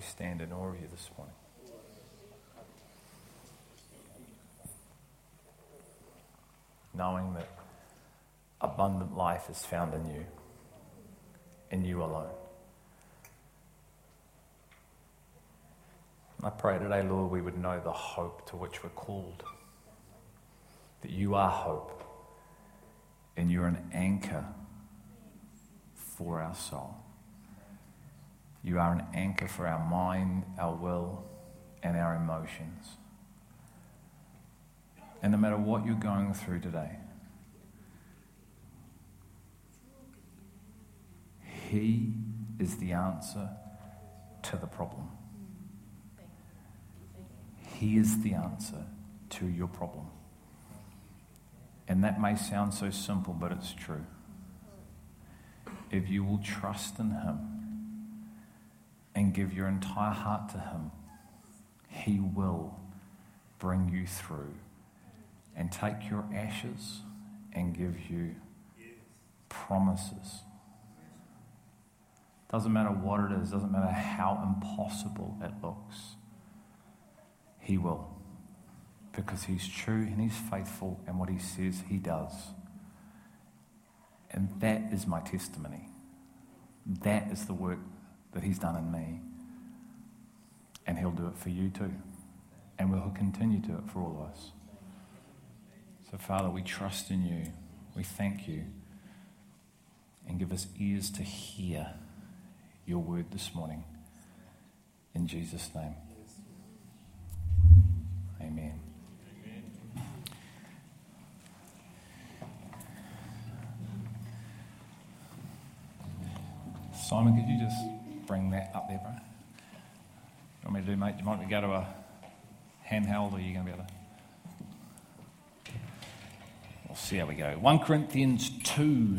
we stand in awe of you this morning. Knowing that abundant life is found in you, in you alone. I pray today, Lord, we would know the hope to which we're called. That you are hope and you're an anchor for our soul. You are an anchor for our mind, our will, and our emotions. And no matter what you're going through today, He is the answer to the problem. He is the answer to your problem. And that may sound so simple, but it's true. If you will trust in Him and give your entire heart to Him, He will bring you through and take your ashes and give you promises doesn't matter what it is, doesn't matter how impossible it looks. He will. Because he's true and he's faithful, and what he says, he does. And that is my testimony. That is the work that he's done in me. And he'll do it for you too. And we'll continue to do it for all of us. So, Father, we trust in you. We thank you. And give us ears to hear your word this morning. In Jesus' name. Amen. Simon, could you just bring that up there, bro? You want me to do, mate? Do you want me to go to a handheld or are you going to be able to? We'll see how we go. 1 Corinthians 2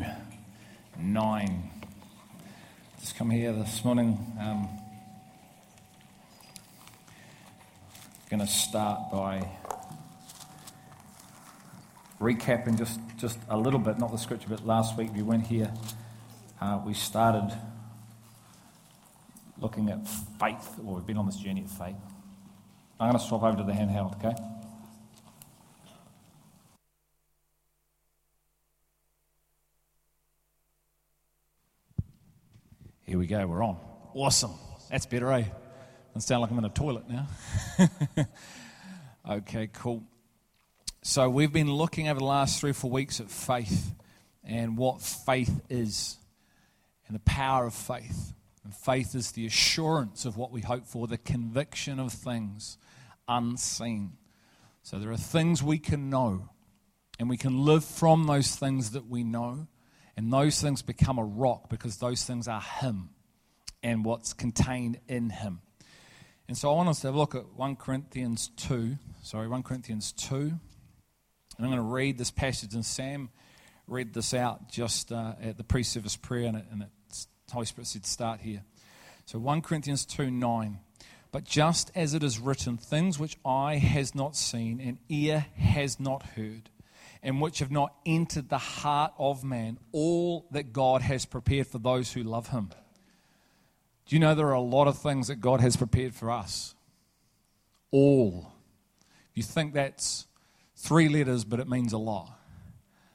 9 just come here this morning. Um, going to start by recapping just, just a little bit, not the scripture, but last week we went here. Uh, we started looking at faith, or we've been on this journey of faith. I'm going to swap over to the handheld, okay? Here we go, we're on. Awesome. That's better, eh? Doesn't sound like I'm in a toilet now. okay, cool. So, we've been looking over the last three or four weeks at faith and what faith is and the power of faith. And faith is the assurance of what we hope for, the conviction of things unseen. So, there are things we can know, and we can live from those things that we know. And those things become a rock because those things are Him and what's contained in Him. And so I want us to have a look at 1 Corinthians 2. Sorry, 1 Corinthians 2. And I'm going to read this passage, and Sam read this out just uh, at the pre service prayer, and, it, and it, Holy Spirit said, start here. So 1 Corinthians 2 9. But just as it is written, things which eye has not seen and ear has not heard and which have not entered the heart of man, all that God has prepared for those who love him. Do you know there are a lot of things that God has prepared for us? All. You think that's three letters, but it means a lot.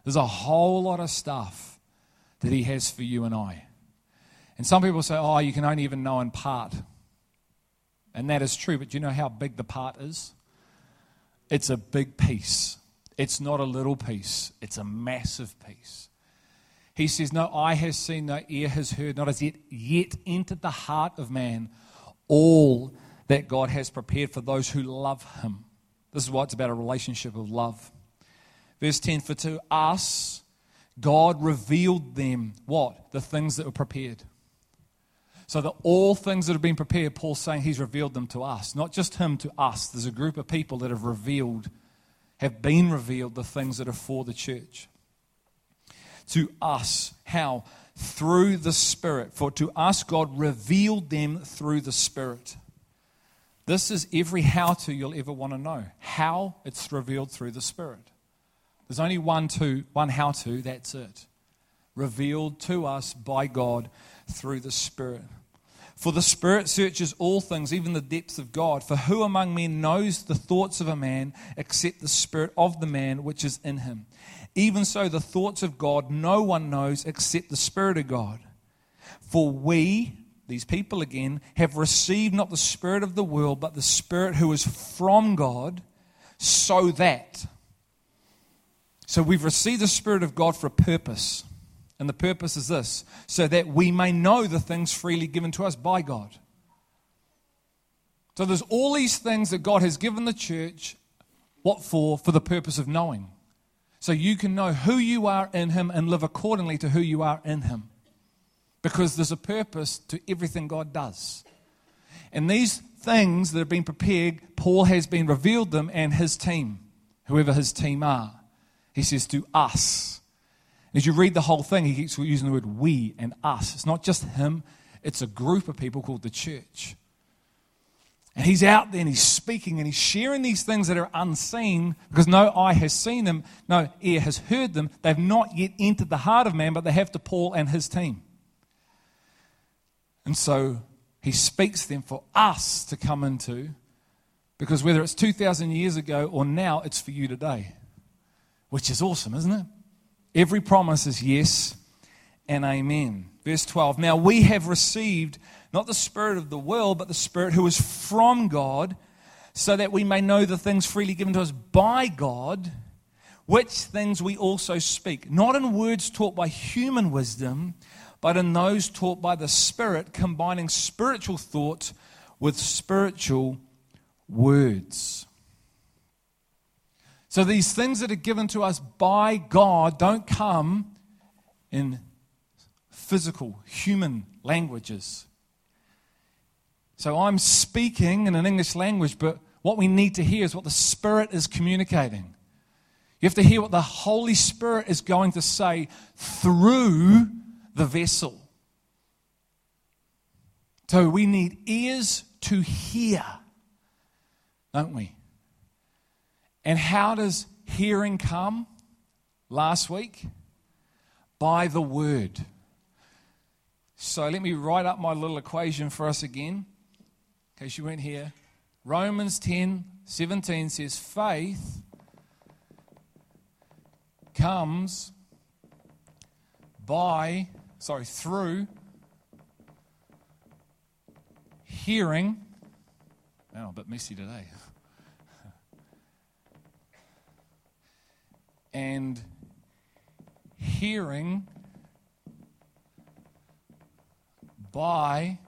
There's a whole lot of stuff that He has for you and I. And some people say, oh, you can only even know in part. And that is true, but do you know how big the part is? It's a big piece. It's not a little piece, it's a massive piece. He says, No eye has seen, no ear has heard, not as yet, yet entered the heart of man all that God has prepared for those who love him. This is why it's about a relationship of love. Verse 10 For to us, God revealed them what? The things that were prepared. So that all things that have been prepared, Paul's saying he's revealed them to us. Not just him to us. There's a group of people that have revealed have been revealed the things that are for the church. To us, how? Through the Spirit. For to us, God revealed them through the Spirit. This is every how to you'll ever want to know. How it's revealed through the Spirit. There's only one to, one how to, that's it. Revealed to us by God through the Spirit. For the Spirit searches all things, even the depths of God. For who among men knows the thoughts of a man except the Spirit of the man which is in him? Even so, the thoughts of God no one knows except the Spirit of God. For we, these people again, have received not the Spirit of the world, but the Spirit who is from God, so that. So we've received the Spirit of God for a purpose. And the purpose is this so that we may know the things freely given to us by God. So there's all these things that God has given the church. What for? For the purpose of knowing. So you can know who you are in Him and live accordingly to who you are in Him. Because there's a purpose to everything God does. And these things that have been prepared, Paul has been revealed them and his team, whoever his team are. He says to us as you read the whole thing, he keeps using the word we and us. It's not just him, it's a group of people called the church. And he's out there and he's speaking and he's sharing these things that are unseen because no eye has seen them, no ear has heard them. They've not yet entered the heart of man, but they have to Paul and his team. And so he speaks them for us to come into because whether it's 2,000 years ago or now, it's for you today, which is awesome, isn't it? Every promise is yes and amen. Verse 12 Now we have received not the Spirit of the world, but the Spirit who is from God, so that we may know the things freely given to us by God, which things we also speak, not in words taught by human wisdom, but in those taught by the Spirit, combining spiritual thought with spiritual words. So these things that are given to us by God don't come in physical, human languages. So I'm speaking in an English language, but what we need to hear is what the Spirit is communicating. You have to hear what the Holy Spirit is going to say through the vessel. So we need ears to hear, don't we? And how does hearing come? Last week? By the word. So let me write up my little equation for us again, in case you weren't here. Romans 10 17 says, faith comes by, sorry, through hearing. Oh, a bit messy today. And hearing by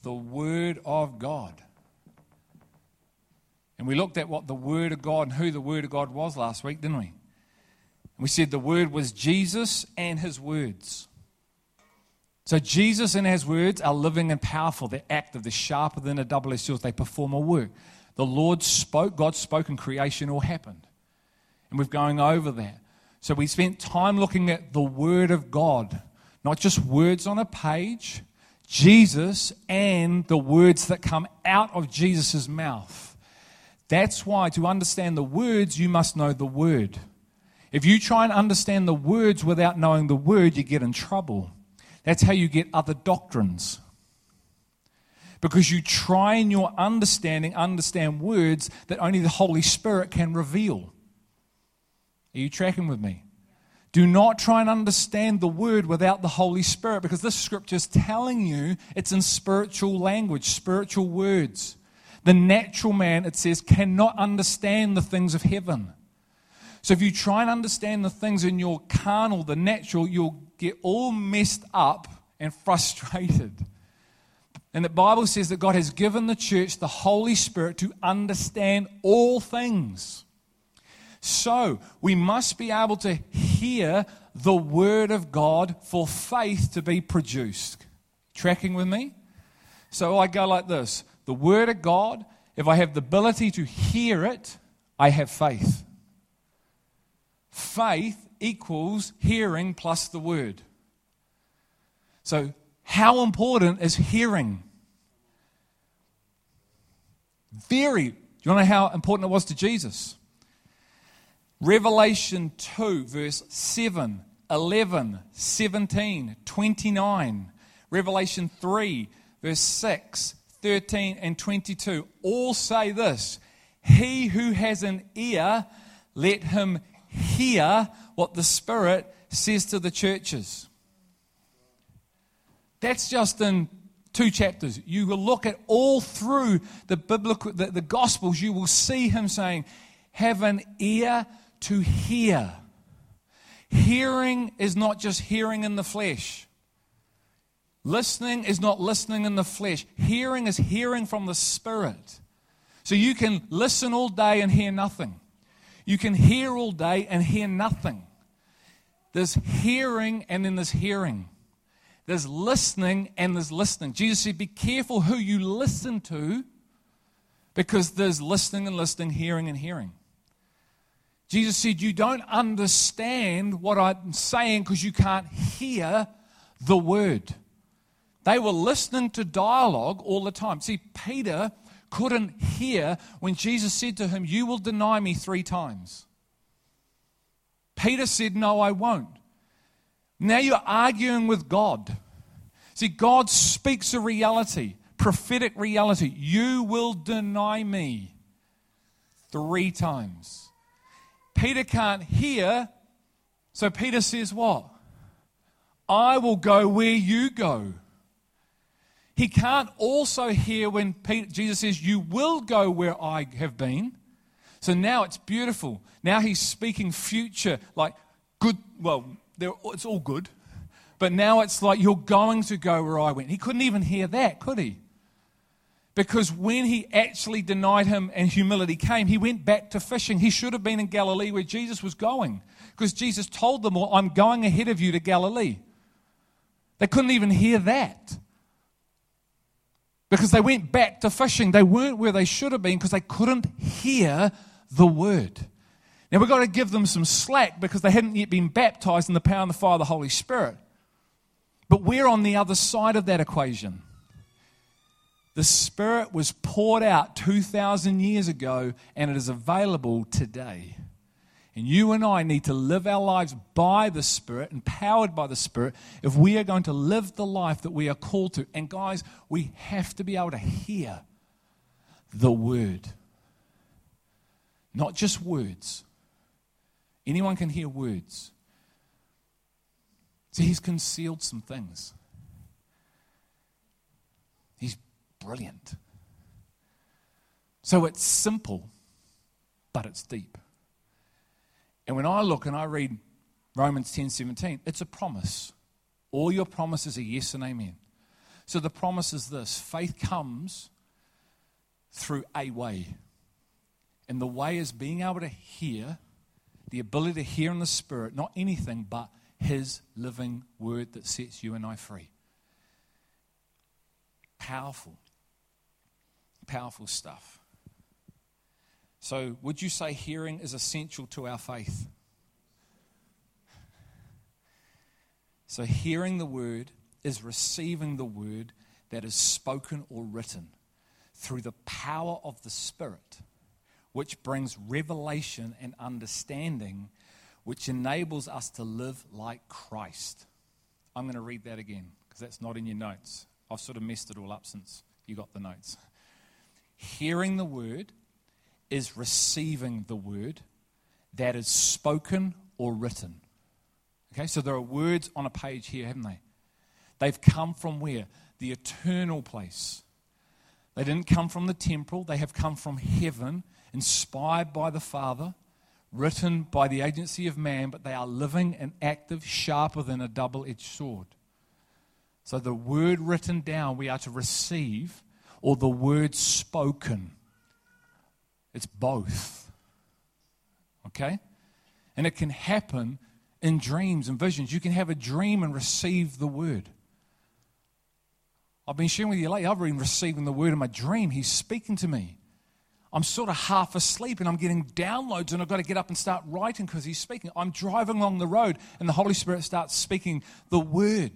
the Word of God. And we looked at what the Word of God and who the Word of God was last week, didn't we? We said the Word was Jesus and His words. So Jesus and His words are living and powerful. They're active. They're sharper than a double-edged sword. They perform a work. The Lord spoke. God spoke, and creation all happened and we're going over that. So we spent time looking at the Word of God, not just words on a page, Jesus and the words that come out of Jesus' mouth. That's why to understand the words, you must know the Word. If you try and understand the words without knowing the Word, you get in trouble. That's how you get other doctrines. Because you try in your understanding understand words that only the Holy Spirit can reveal. Are you tracking with me? Do not try and understand the word without the Holy Spirit because this scripture is telling you it's in spiritual language, spiritual words. The natural man, it says, cannot understand the things of heaven. So if you try and understand the things in your carnal, the natural, you'll get all messed up and frustrated. And the Bible says that God has given the church the Holy Spirit to understand all things. So we must be able to hear the word of God for faith to be produced. Tracking with me? So I go like this the word of God, if I have the ability to hear it, I have faith. Faith equals hearing plus the word. So, how important is hearing? Very. Do you want to know how important it was to Jesus? Revelation 2, verse 7, 11, 17, 29. Revelation 3, verse 6, 13, and 22 all say this He who has an ear, let him hear what the Spirit says to the churches. That's just in two chapters. You will look at all through the biblical, the, the Gospels, you will see him saying, Have an ear to hear. Hearing is not just hearing in the flesh. Listening is not listening in the flesh. Hearing is hearing from the Spirit. So you can listen all day and hear nothing. You can hear all day and hear nothing. There's hearing and then there's hearing. There's listening and there's listening. Jesus said, Be careful who you listen to because there's listening and listening, hearing and hearing. Jesus said, You don't understand what I'm saying because you can't hear the word. They were listening to dialogue all the time. See, Peter couldn't hear when Jesus said to him, You will deny me three times. Peter said, No, I won't. Now you're arguing with God. See, God speaks a reality, prophetic reality. You will deny me three times. Peter can't hear, so Peter says, What? I will go where you go. He can't also hear when Peter, Jesus says, You will go where I have been. So now it's beautiful. Now he's speaking future, like good, well, it's all good. But now it's like, You're going to go where I went. He couldn't even hear that, could he? Because when he actually denied him and humility came, he went back to fishing. He should have been in Galilee where Jesus was going. Because Jesus told them, Well, I'm going ahead of you to Galilee. They couldn't even hear that because they went back to fishing. They weren't where they should have been because they couldn't hear the word. Now we've got to give them some slack because they hadn't yet been baptized in the power and the fire of the Holy Spirit. But we're on the other side of that equation. The Spirit was poured out 2,000 years ago and it is available today. And you and I need to live our lives by the Spirit, empowered by the Spirit, if we are going to live the life that we are called to. And guys, we have to be able to hear the Word, not just words. Anyone can hear words. See, He's concealed some things. He's brilliant. So it's simple, but it's deep. And when I look and I read Romans 10 17, it's a promise. All your promises are yes and amen. So the promise is this faith comes through a way. And the way is being able to hear, the ability to hear in the Spirit, not anything but His living word that sets you and I free. Powerful, powerful stuff. So, would you say hearing is essential to our faith? So, hearing the word is receiving the word that is spoken or written through the power of the Spirit, which brings revelation and understanding, which enables us to live like Christ. I'm going to read that again because that's not in your notes. I've sort of messed it all up since you got the notes. Hearing the word is receiving the word that is spoken or written. Okay, so there are words on a page here, haven't they? They've come from where? The eternal place. They didn't come from the temporal, they have come from heaven, inspired by the Father, written by the agency of man, but they are living and active, sharper than a double edged sword. So the word written down we are to receive, or the word spoken it's both. Okay? And it can happen in dreams and visions. You can have a dream and receive the word. I've been sharing with you lately, I've been receiving the word in my dream. He's speaking to me. I'm sort of half asleep and I'm getting downloads and I've got to get up and start writing because he's speaking. I'm driving along the road and the Holy Spirit starts speaking the word.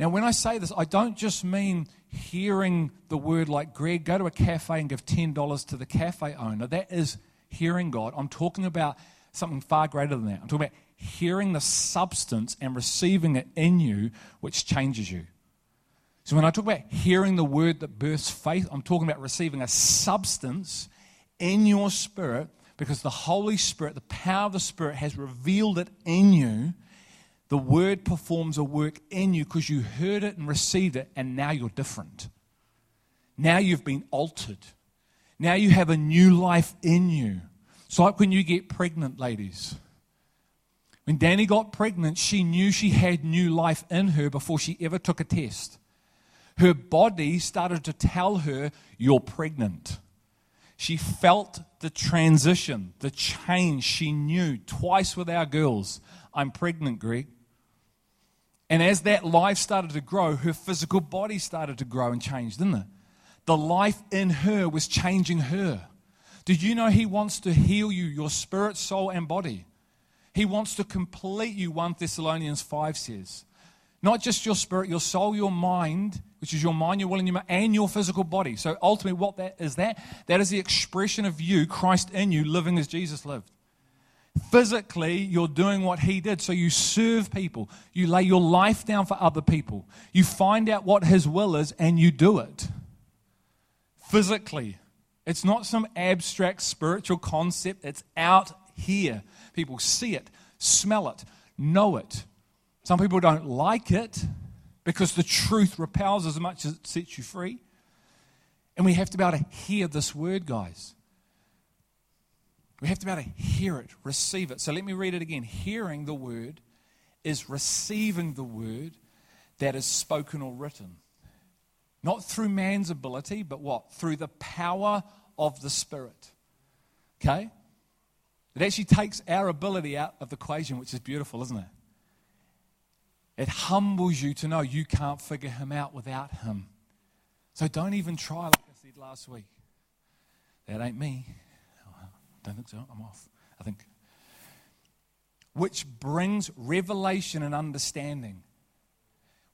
Now, when I say this, I don't just mean hearing the word like Greg, go to a cafe and give $10 to the cafe owner. That is hearing God. I'm talking about something far greater than that. I'm talking about hearing the substance and receiving it in you, which changes you. So when I talk about hearing the word that births faith, I'm talking about receiving a substance in your spirit because the Holy Spirit, the power of the Spirit, has revealed it in you. The word performs a work in you because you heard it and received it, and now you're different. Now you've been altered. Now you have a new life in you. It's like when you get pregnant, ladies. When Danny got pregnant, she knew she had new life in her before she ever took a test. Her body started to tell her, You're pregnant. She felt the transition, the change. She knew twice with our girls, I'm pregnant, Greg. And as that life started to grow, her physical body started to grow and change, didn't it? The life in her was changing her. Did you know He wants to heal you, your spirit, soul, and body? He wants to complete you, 1 Thessalonians 5 says. Not just your spirit, your soul, your mind, which is your mind, your will, and your and your physical body. So ultimately, what that is that? That is the expression of you, Christ in you, living as Jesus lived. Physically, you're doing what he did. So you serve people. You lay your life down for other people. You find out what his will is and you do it. Physically. It's not some abstract spiritual concept, it's out here. People see it, smell it, know it. Some people don't like it because the truth repels as much as it sets you free. And we have to be able to hear this word, guys. We have to be able to hear it, receive it. So let me read it again. Hearing the word is receiving the word that is spoken or written. Not through man's ability, but what? Through the power of the Spirit. Okay? It actually takes our ability out of the equation, which is beautiful, isn't it? It humbles you to know you can't figure him out without him. So don't even try, like I said last week. That ain't me. I don't think so. I'm off. I think. Which brings revelation and understanding.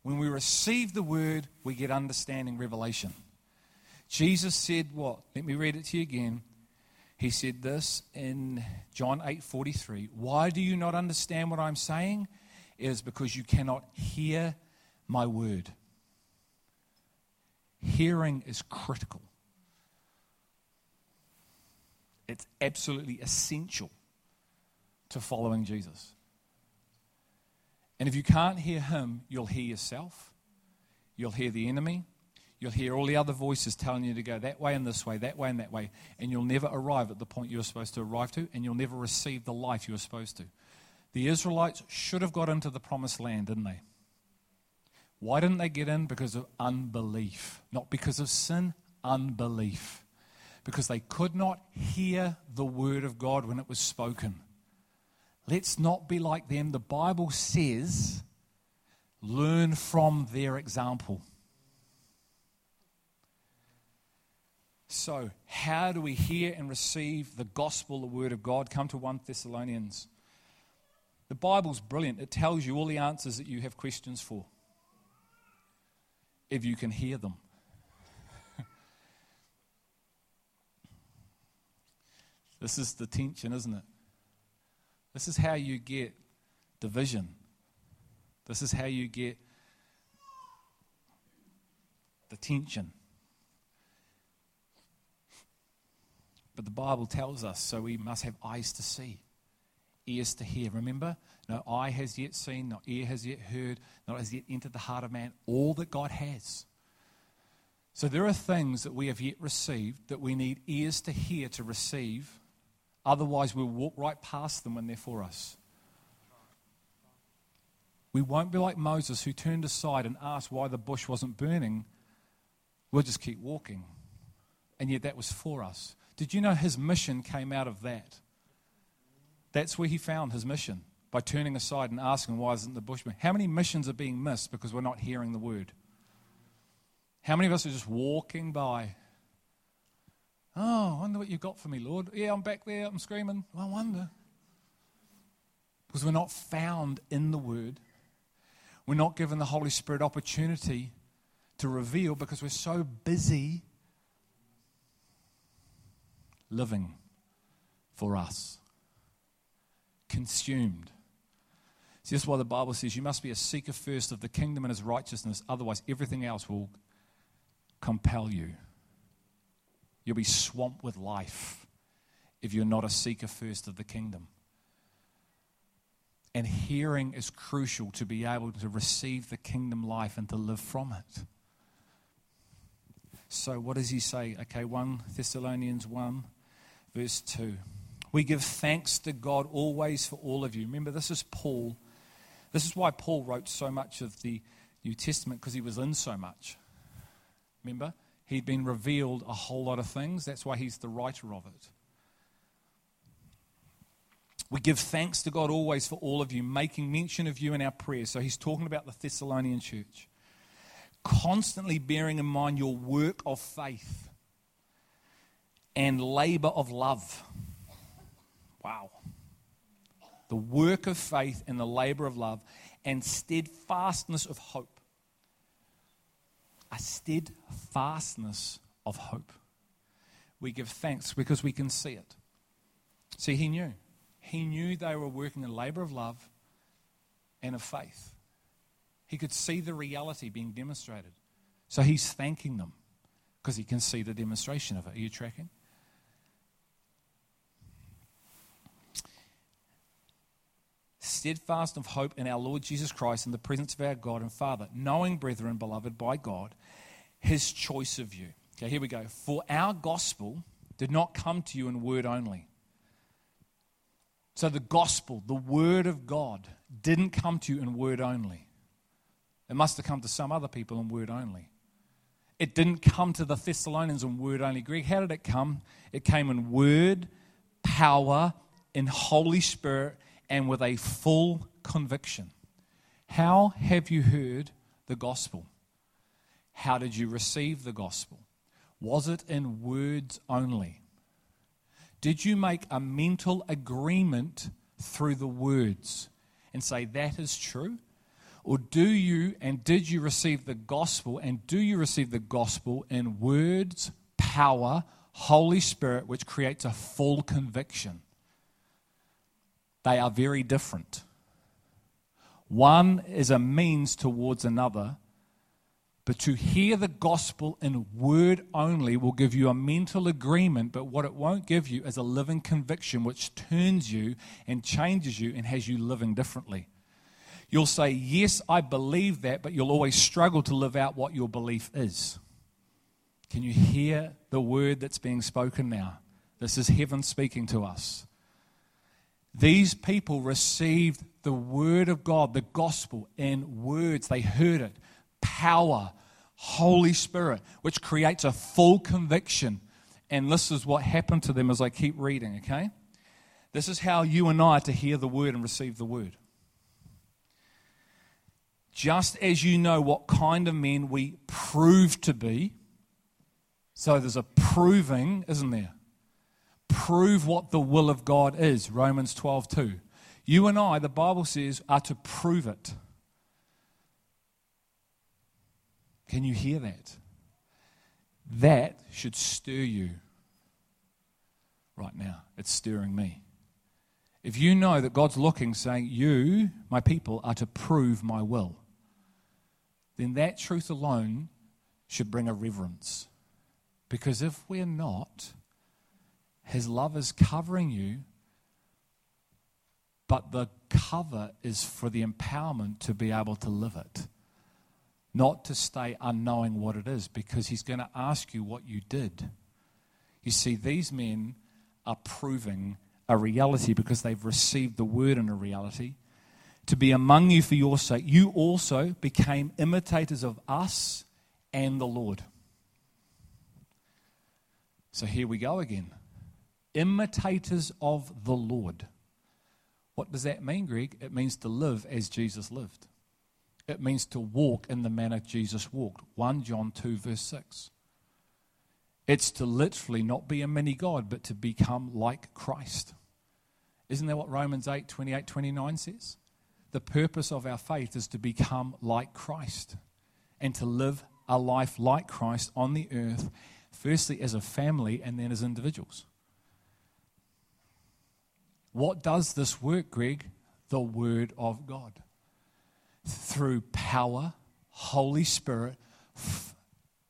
When we receive the word, we get understanding, revelation. Jesus said what? Let me read it to you again. He said this in John 8 43. Why do you not understand what I'm saying? It is because you cannot hear my word. Hearing is critical, it's absolutely essential to following Jesus. And if you can't hear him, you'll hear yourself, you'll hear the enemy, you'll hear all the other voices telling you to go that way and this way, that way and that way, and you'll never arrive at the point you're supposed to arrive to, and you'll never receive the life you're supposed to. The Israelites should have got into the promised land, didn't they? Why didn't they get in? Because of unbelief. Not because of sin, unbelief. Because they could not hear the word of God when it was spoken. Let's not be like them. The Bible says, learn from their example. So, how do we hear and receive the gospel, the word of God? Come to 1 Thessalonians the Bible's brilliant. It tells you all the answers that you have questions for, if you can hear them. This is the tension, isn't it? This is how you get division. This is how you get the tension. But the Bible tells us, so we must have eyes to see ears to hear. Remember, no eye has yet seen, no ear has yet heard, not has yet entered the heart of man, all that God has. So there are things that we have yet received that we need ears to hear to receive. Otherwise, we'll walk right past them when they're for us. We won't be like Moses who turned aside and asked why the bush wasn't burning. We'll just keep walking. And yet that was for us. Did you know his mission came out of that? That's where he found his mission by turning aside and asking, Why isn't the bushman? How many missions are being missed because we're not hearing the word? How many of us are just walking by? Oh, I wonder what you've got for me, Lord. Yeah, I'm back there, I'm screaming. I wonder. Because we're not found in the word. We're not given the Holy Spirit opportunity to reveal because we're so busy living for us consumed. See, this is why the Bible says you must be a seeker first of the kingdom and his righteousness, otherwise, everything else will compel you. You'll be swamped with life if you're not a seeker first of the kingdom. And hearing is crucial to be able to receive the kingdom life and to live from it. So, what does he say? Okay, 1 Thessalonians 1, verse 2. We give thanks to God always for all of you. Remember, this is Paul. This is why Paul wrote so much of the New Testament because he was in so much. Remember? He'd been revealed a whole lot of things. That's why he's the writer of it. We give thanks to God always for all of you, making mention of you in our prayers. So he's talking about the Thessalonian church. Constantly bearing in mind your work of faith and labor of love. Wow. The work of faith and the labor of love and steadfastness of hope. A steadfastness of hope. We give thanks because we can see it. See, he knew. He knew they were working a labor of love and of faith. He could see the reality being demonstrated. So he's thanking them because he can see the demonstration of it. Are you tracking? Steadfast of hope in our Lord Jesus Christ in the presence of our God and Father, knowing, brethren, beloved by God, his choice of you. Okay, here we go. For our gospel did not come to you in word only so the gospel, the word of God, didn't come to you in word only. It must have come to some other people in word only. It didn't come to the Thessalonians in word only. Greg, how did it come? It came in word, power, in Holy Spirit, and with a full conviction. How have you heard the gospel? How did you receive the gospel? Was it in words only? Did you make a mental agreement through the words and say, that is true? Or do you and did you receive the gospel and do you receive the gospel in words, power, Holy Spirit, which creates a full conviction? They are very different. One is a means towards another, but to hear the gospel in word only will give you a mental agreement, but what it won't give you is a living conviction which turns you and changes you and has you living differently. You'll say, Yes, I believe that, but you'll always struggle to live out what your belief is. Can you hear the word that's being spoken now? This is heaven speaking to us. These people received the word of God, the gospel, in words. They heard it power, Holy Spirit, which creates a full conviction. And this is what happened to them as I keep reading, okay? This is how you and I are to hear the word and receive the word. Just as you know what kind of men we prove to be, so there's a proving, isn't there? Prove what the will of God is, Romans 12 2. You and I, the Bible says, are to prove it. Can you hear that? That should stir you right now. It's stirring me. If you know that God's looking, saying, You, my people, are to prove my will, then that truth alone should bring a reverence. Because if we're not, His love is covering you, but the cover is for the empowerment to be able to live it not to stay unknowing what it is, because he's going to ask you what you did. You see, these men are proving a reality because they've received the word in a reality. To be among you for your sake, you also became imitators of us and the Lord. So here we go again. Imitators of the Lord. What does that mean, Greg? It means to live as Jesus lived. It means to walk in the manner Jesus walked. 1 John 2, verse 6. It's to literally not be a mini God, but to become like Christ. Isn't that what Romans 8, 28, 29 says? The purpose of our faith is to become like Christ and to live a life like Christ on the earth, firstly as a family and then as individuals. What does this work, Greg? the Word of God. Through power, Holy Spirit, f-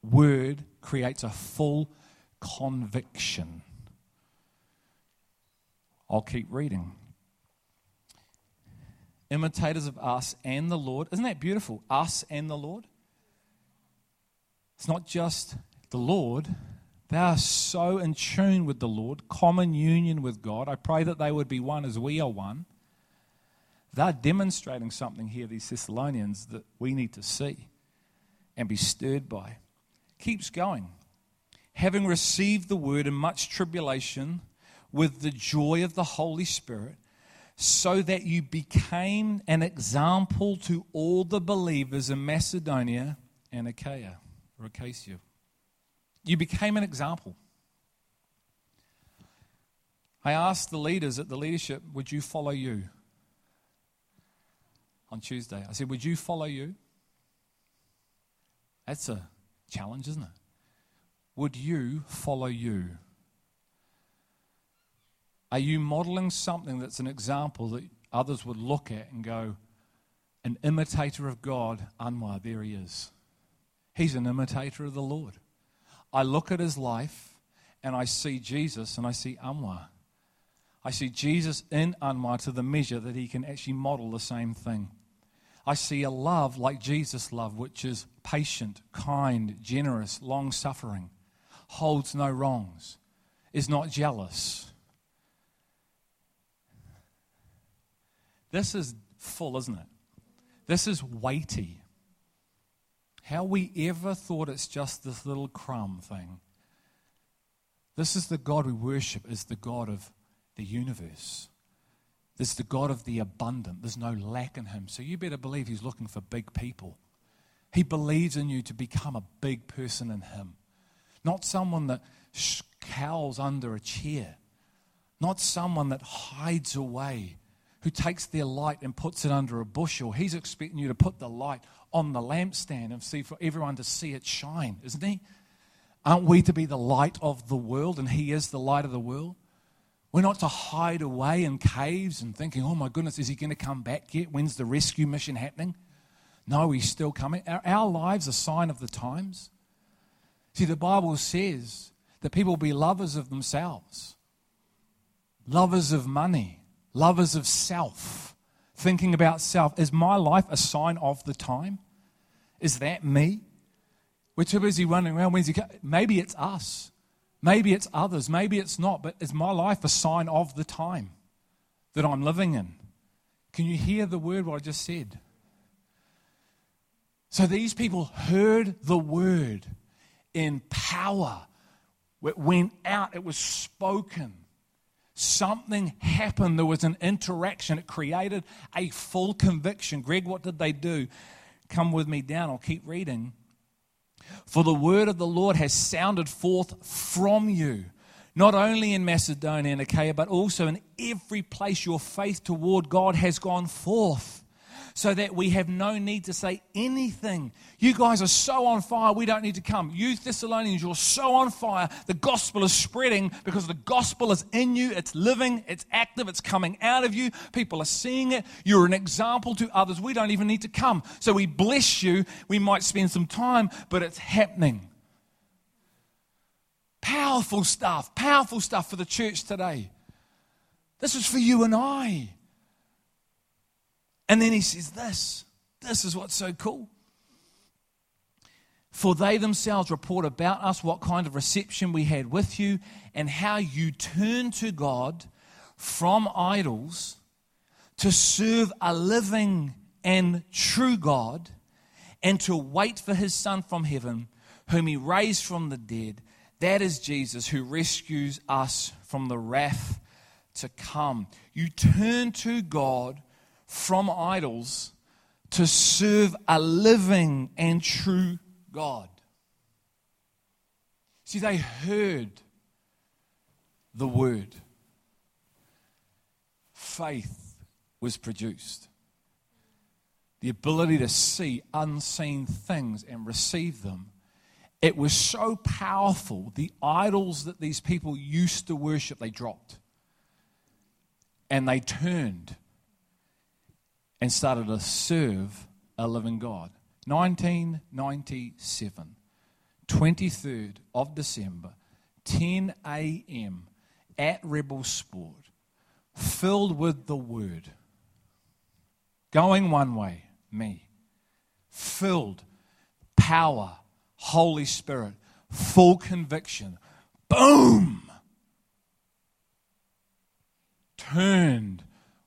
Word creates a full conviction. I'll keep reading. Imitators of us and the Lord. Isn't that beautiful? Us and the Lord. It's not just the Lord, they are so in tune with the Lord, common union with God. I pray that they would be one as we are one. They're demonstrating something here, these Thessalonians, that we need to see and be stirred by. Keeps going. Having received the word in much tribulation with the joy of the Holy Spirit, so that you became an example to all the believers in Macedonia and Achaia, or Acacia. You became an example. I asked the leaders at the leadership, Would you follow you? On Tuesday. I said, Would you follow you? That's a challenge, isn't it? Would you follow you? Are you modeling something that's an example that others would look at and go, An imitator of God, Anwar, there he is. He's an imitator of the Lord. I look at his life and I see Jesus and I see Anwar. I see Jesus in Anwar to the measure that he can actually model the same thing. I see a love like Jesus' love, which is patient, kind, generous, long suffering, holds no wrongs, is not jealous. This is full, isn't it? This is weighty. How we ever thought it's just this little crumb thing. This is the God we worship, is the God of the universe. This is the God of the abundant. There's no lack in him. So you better believe he's looking for big people. He believes in you to become a big person in him. Not someone that cowls under a chair. Not someone that hides away, who takes their light and puts it under a bushel. He's expecting you to put the light on the lampstand and see for everyone to see it shine, isn't he? Aren't we to be the light of the world and he is the light of the world? We're not to hide away in caves and thinking, oh my goodness, is he going to come back yet? When's the rescue mission happening? No, he's still coming. Our, our lives are a sign of the times. See, the Bible says that people will be lovers of themselves, lovers of money, lovers of self, thinking about self. Is my life a sign of the time? Is that me? We're too busy running around. When's he Maybe it's us. Maybe it's others. Maybe it's not. But is my life a sign of the time that I'm living in? Can you hear the word what I just said? So these people heard the word in power. It went out, it was spoken. Something happened. There was an interaction. It created a full conviction. Greg, what did they do? Come with me down. I'll keep reading. For the word of the Lord has sounded forth from you, not only in Macedonia and Achaia, but also in every place your faith toward God has gone forth so that we have no need to say anything. You guys are so on fire, we don't need to come. You Thessalonians, you're so on fire. The gospel is spreading because the gospel is in you. It's living, it's active, it's coming out of you. People are seeing it. You're an example to others. We don't even need to come. So we bless you. We might spend some time, but it's happening. Powerful stuff, powerful stuff for the church today. This is for you and I. And then he says this this is what's so cool. For they themselves report about us what kind of reception we had with you and how you turned to God from idols to serve a living and true God and to wait for his Son from heaven, whom he raised from the dead. That is Jesus who rescues us from the wrath to come. You turn to God from idols to serve a living and true God. See, they heard the word, faith was produced. The ability to see unseen things and receive them. It was so powerful. The idols that these people used to worship, they dropped. And they turned and started to serve a living God. 1997, 23rd of December, 10 a.m. at Rebel Sport, filled with the Word. Going one way, me. Filled, power, Holy Spirit, full conviction. Boom! Turned,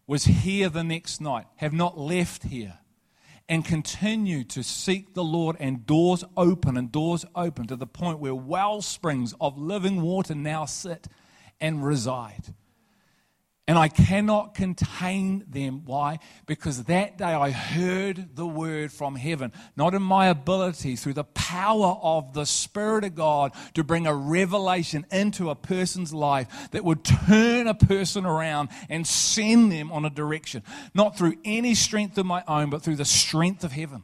was here the next night, have not left here and continue to seek the Lord, and doors open and doors open to the point where well springs of living water now sit and reside. And I cannot contain them. Why? Because that day I heard the word from heaven, not in my ability, through the power of the Spirit of God to bring a revelation into a person's life that would turn a person around and send them on a direction. Not through any strength of my own, but through the strength of heaven.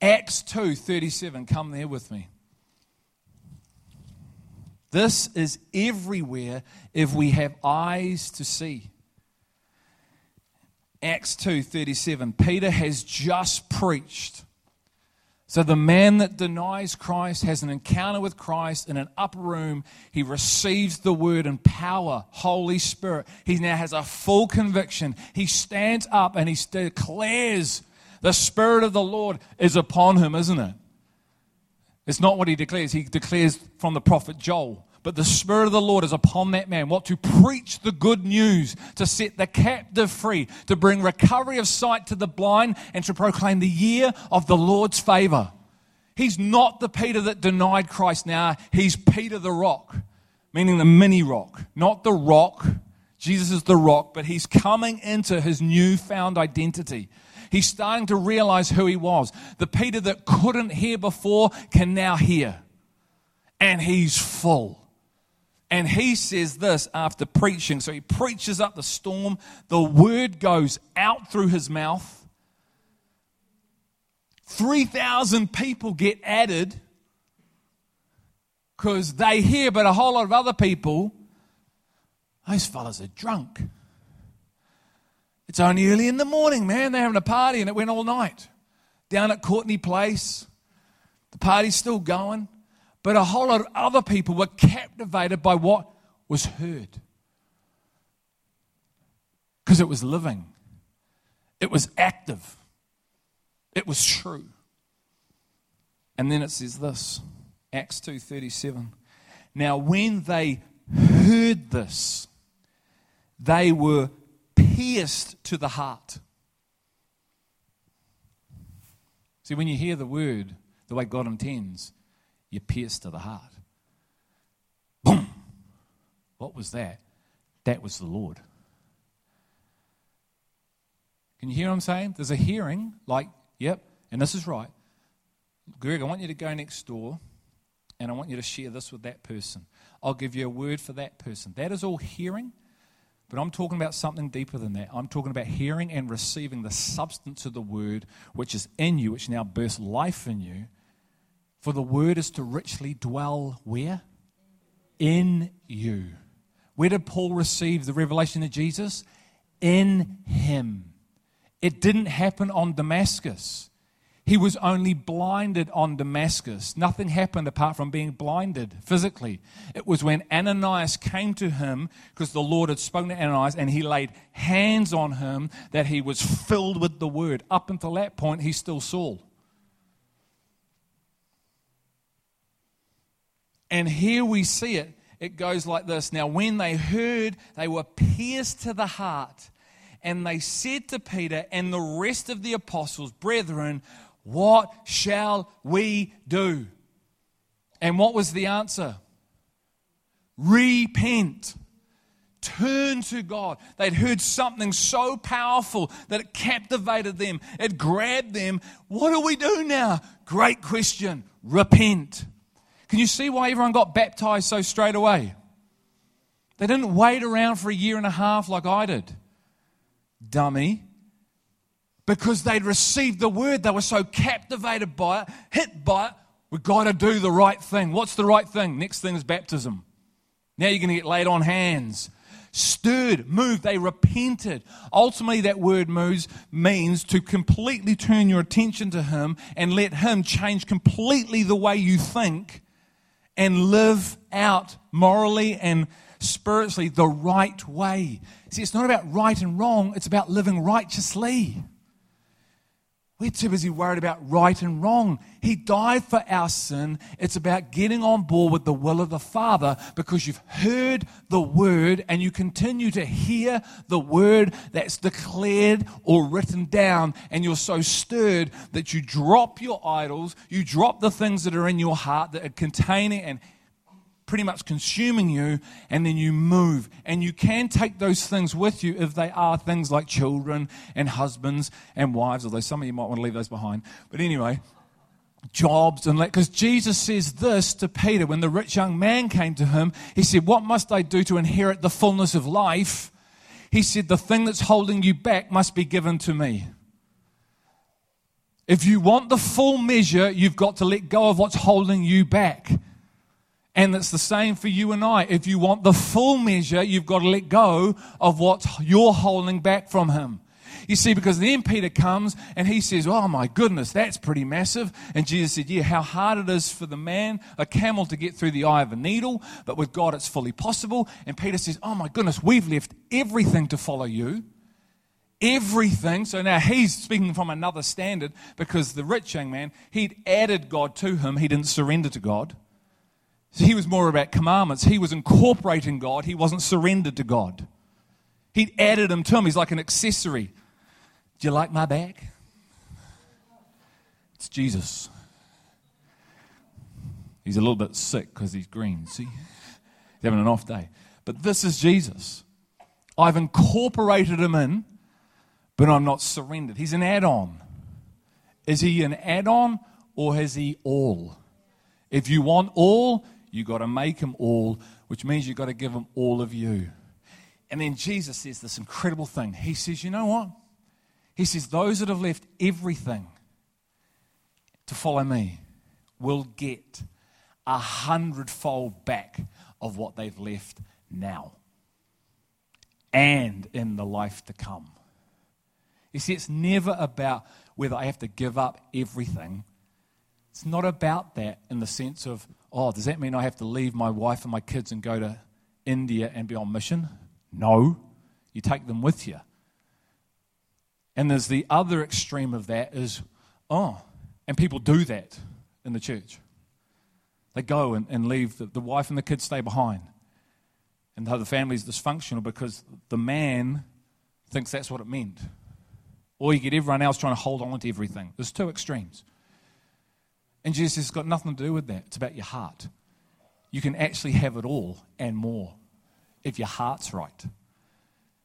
Acts 2 37, come there with me. This is everywhere if we have eyes to see. Acts 2:37 Peter has just preached. So the man that denies Christ has an encounter with Christ in an upper room. He receives the word and power, Holy Spirit. He now has a full conviction. He stands up and he declares the Spirit of the Lord is upon him, isn't it? It's not what he declares. He declares from the prophet Joel. But the Spirit of the Lord is upon that man. What? To preach the good news, to set the captive free, to bring recovery of sight to the blind, and to proclaim the year of the Lord's favor. He's not the Peter that denied Christ now. He's Peter the rock, meaning the mini rock, not the rock. Jesus is the rock, but he's coming into his newfound identity. He's starting to realize who he was. The Peter that couldn't hear before can now hear. And he's full. And he says this after preaching. So he preaches up the storm. The word goes out through his mouth. 3,000 people get added because they hear, but a whole lot of other people, those fellas are drunk. It's only early in the morning, man. They're having a party and it went all night. Down at Courtenay Place, the party's still going. But a whole lot of other people were captivated by what was heard. Because it was living, it was active, it was true. And then it says this Acts 2:37. Now when they heard this, they were pierced to the heart. See, when you hear the word the way God intends, you're pierced to the heart. Boom! What was that? That was the Lord. Can you hear what I'm saying? There's a hearing, like, yep, and this is right. Greg, I want you to go next door and I want you to share this with that person. I'll give you a word for that person. That is all hearing, but I'm talking about something deeper than that. I'm talking about hearing and receiving the substance of the word which is in you, which now bursts life in you. For the word is to richly dwell where? In you. Where did Paul receive the revelation of Jesus? In him. It didn't happen on Damascus. He was only blinded on Damascus. Nothing happened apart from being blinded physically. It was when Ananias came to him, because the Lord had spoken to Ananias, and he laid hands on him, that he was filled with the word. Up until that point, he's still Saul. And here we see it. It goes like this Now, when they heard, they were pierced to the heart. And they said to Peter and the rest of the apostles, Brethren, what shall we do? And what was the answer? Repent. Turn to God. They'd heard something so powerful that it captivated them, it grabbed them. What do we do now? Great question. Repent. Can you see why everyone got baptized so straight away? They didn't wait around for a year and a half like I did. Dummy because they'd received the word. They were so captivated by it, hit by it. We've got to do the right thing. What's the right thing? Next thing is baptism. Now you're going to get laid on hands. stirred, moved, they repented. Ultimately, that word moves means to completely turn your attention to Him and let Him change completely the way you think and live out morally and spiritually the right way. See, it's not about right and wrong, it's about living righteously. We're too busy worried about right and wrong. He died for our sin. It's about getting on board with the will of the Father because you've heard the word and you continue to hear the word that's declared or written down, and you're so stirred that you drop your idols, you drop the things that are in your heart that are containing and pretty much consuming you, and then you move. And you can take those things with you if they are things like children and husbands and wives, although some of you might want to leave those behind. But anyway, jobs and because Jesus says this to Peter when the rich young man came to him. He said, What must I do to inherit the fullness of life? He said, The thing that's holding you back must be given to me. If you want the full measure, you've got to let go of what's holding you back. And it's the same for you and I. If you want the full measure, you've got to let go of what you're holding back from Him. You see, because then Peter comes and he says, Oh my goodness, that's pretty massive. And Jesus said, Yeah, how hard it is for the man, a camel, to get through the eye of a needle, but with God it's fully possible. And Peter says, Oh my goodness, we've left everything to follow you. Everything. So now he's speaking from another standard because the rich young man, he'd added God to him, he didn't surrender to God. He was more about commandments. He was incorporating God. He wasn't surrendered to God. He'd added him to him. He's like an accessory. Do you like my bag? It's Jesus. He's a little bit sick because he's green. See? He's having an off day. But this is Jesus. I've incorporated him in, but I'm not surrendered. He's an add on. Is he an add on or has he all? If you want all, you got to make them all, which means you've got to give them all of you. And then Jesus says this incredible thing. He says, You know what? He says, Those that have left everything to follow me will get a hundredfold back of what they've left now and in the life to come. You see, it's never about whether I have to give up everything. It's not about that in the sense of, oh, does that mean I have to leave my wife and my kids and go to India and be on mission? No. You take them with you. And there's the other extreme of that is, oh, and people do that in the church. They go and, and leave, the, the wife and the kids stay behind. And the family is dysfunctional because the man thinks that's what it meant. Or you get everyone else trying to hold on to everything. There's two extremes. And Jesus has got nothing to do with that. It's about your heart. You can actually have it all and more if your heart's right.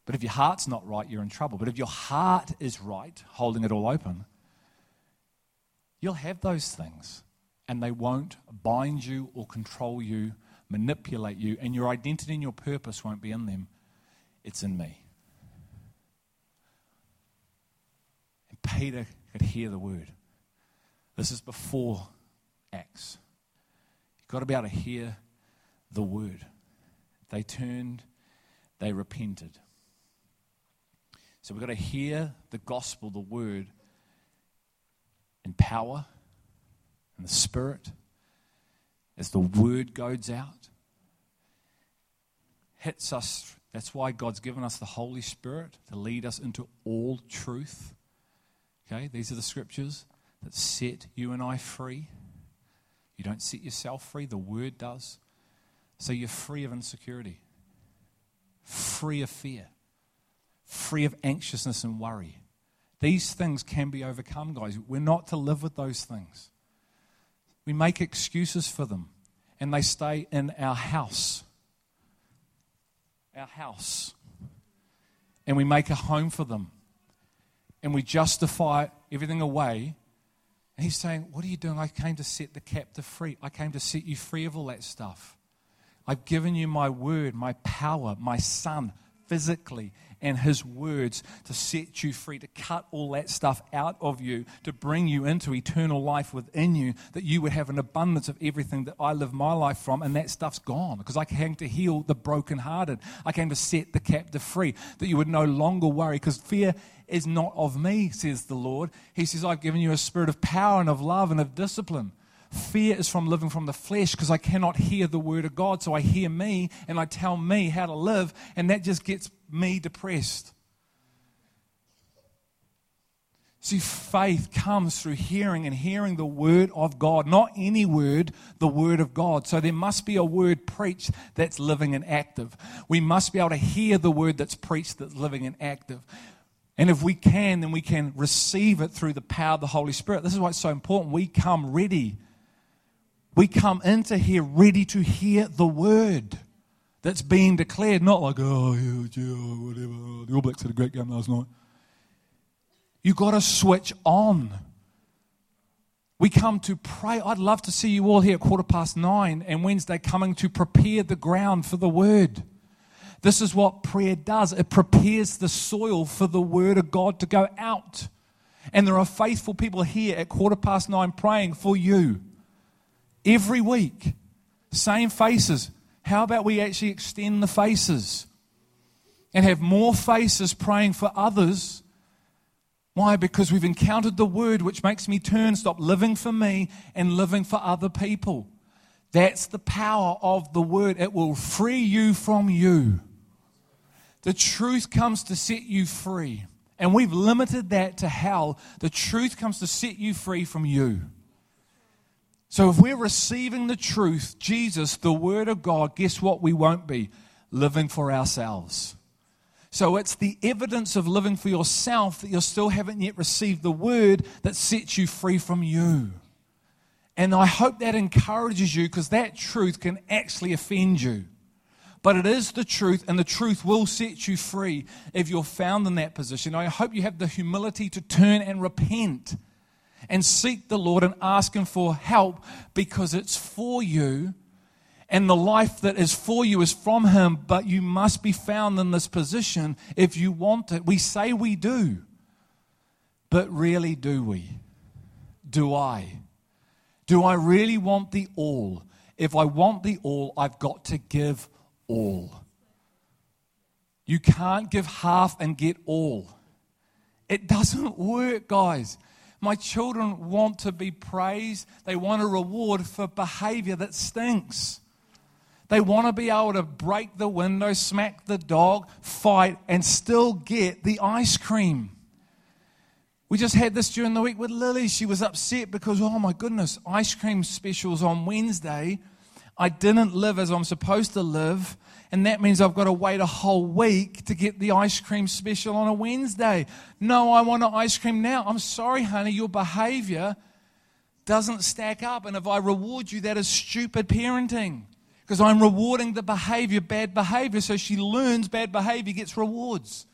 But if your heart's not right, you're in trouble. But if your heart is right, holding it all open, you'll have those things and they won't bind you or control you, manipulate you, and your identity and your purpose won't be in them. It's in me. And Peter could hear the word. This is before Acts. You've got to be able to hear the word. They turned, they repented. So we've got to hear the gospel, the word, in power and the spirit as the word goes out. Hits us. That's why God's given us the Holy Spirit to lead us into all truth. Okay, these are the scriptures that set you and I free. You don't set yourself free, the Word does. So you're free of insecurity, free of fear, free of anxiousness and worry. These things can be overcome, guys. We're not to live with those things. We make excuses for them, and they stay in our house. Our house. And we make a home for them. And we justify everything away and he's saying, What are you doing? I came to set the captive free. I came to set you free of all that stuff. I've given you my word, my power, my son, physically and His words to set you free, to cut all that stuff out of you, to bring you into eternal life within you, that you would have an abundance of everything that I live my life from, and that stuff's gone. Because I came to heal the brokenhearted, I came to set the captive free, that you would no longer worry, because fear is not of me, says the Lord. He says, I've given you a spirit of power and of love and of discipline. Fear is from living from the flesh because I cannot hear the word of God. So I hear me and I tell me how to live, and that just gets me depressed. See, faith comes through hearing and hearing the word of God, not any word, the word of God. So there must be a word preached that's living and active. We must be able to hear the word that's preached that's living and active. And if we can, then we can receive it through the power of the Holy Spirit. This is why it's so important. We come ready we come into here ready to hear the word that's being declared, not like, oh, yeah, yeah, whatever. The All Blacks had a great game last night. You've got to switch on. We come to pray. I'd love to see you all here at quarter past nine and Wednesday coming to prepare the ground for the word. This is what prayer does it prepares the soil for the word of God to go out. And there are faithful people here at quarter past nine praying for you every week. Same faces. How about we actually extend the faces and have more faces praying for others? Why? Because we've encountered the word which makes me turn, stop living for me and living for other people. That's the power of the word. It will free you from you. The truth comes to set you free. And we've limited that to hell. The truth comes to set you free from you. So if we're receiving the truth, Jesus, the Word of God, guess what we won't be? Living for ourselves. So it's the evidence of living for yourself that you still haven't yet received the Word that sets you free from you. And I hope that encourages you because that truth can actually offend you. But it is the truth, and the truth will set you free if you're found in that position. I hope you have the humility to turn and repent and seek the Lord and ask Him for help because it's for you. And the life that is for you is from Him, but you must be found in this position if you want it. We say we do, but really do we? Do I? Do I really want the all? If I want the all, I've got to give all. You can't give half and get all. It doesn't work, guys. My children want to be praised. They want a reward for behavior that stinks. They want to be able to break the window, smack the dog, fight, and still get the ice cream. We just had this during the week with Lily. She was upset because, oh my goodness, ice cream specials on Wednesday. I didn't live as I'm supposed to live and that means I've got to wait a whole week to get the ice cream special on a Wednesday. No, I want an ice cream now. I'm sorry, honey, your behavior doesn't stack up. And if I reward you, that is stupid parenting because I'm rewarding the behavior, bad behavior. So she learns bad behavior, gets rewards.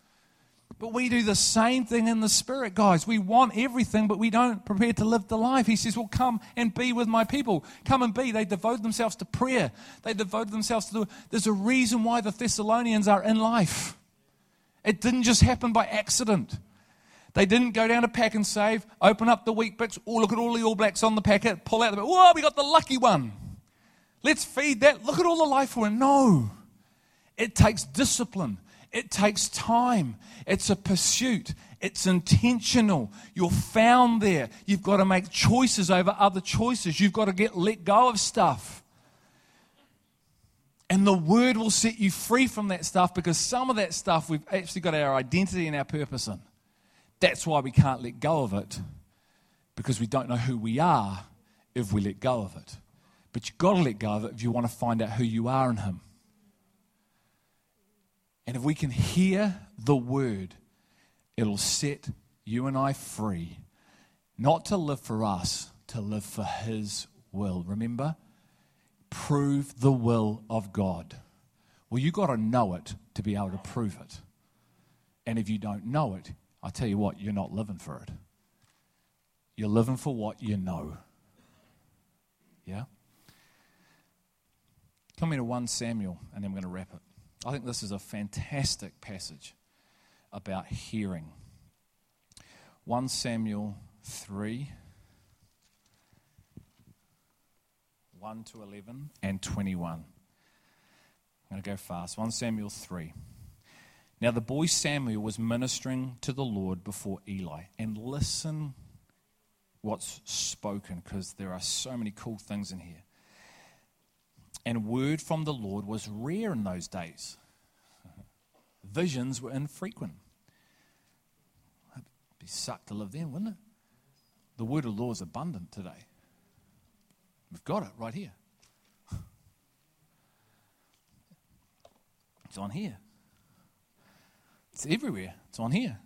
But we do the same thing in the spirit, guys. We want everything, but we don't prepare to live the life. He says, Well, come and be with my people. Come and be. They devote themselves to prayer, they devote themselves to the. There's a reason why the Thessalonians are in life. It didn't just happen by accident. They didn't go down to Pak'nSave, open up the Weet-Bix. Oh, look at all the All Blacks on the packet, pull out the. Whoa, we got the lucky one. Let's feed that. Look at all the life we're. in. No. It takes discipline. It takes time. It's a pursuit. It's intentional. You're found there. You've got to make choices over other choices. You've got to get let go of stuff. And the word will set you free from that stuff because some of that stuff we've actually got our identity and our purpose in. That's why we can't let go of it because we don't know who we are if we let go of it. But you've got to let go of it if you want to find out who you are in Him. And if we can hear the word, it'll set you and I free, not to live for us, to live for His will. Remember? Prove the will of God. Well, you've got to know it to be able to prove it. And if you don't know it, I tell you what, you're not living for it. You're living for what you know. Yeah? Come into 1 Samuel, and then we're going to wrap it. I think this is a fantastic passage about hearing. 1 Samuel 3 1 to 11 and 21. I'm going to go fast. 1 Samuel 3. Now the boy Samuel was ministering to the Lord before Eli. And listen what's spoken because there are so many cool things in here. And word from the Lord was rare in those days. Visions were infrequent. It'd be suck to live then, wouldn't it? The word of the Lord is abundant today. We've got it right here. It's on here. It's everywhere. It's on here.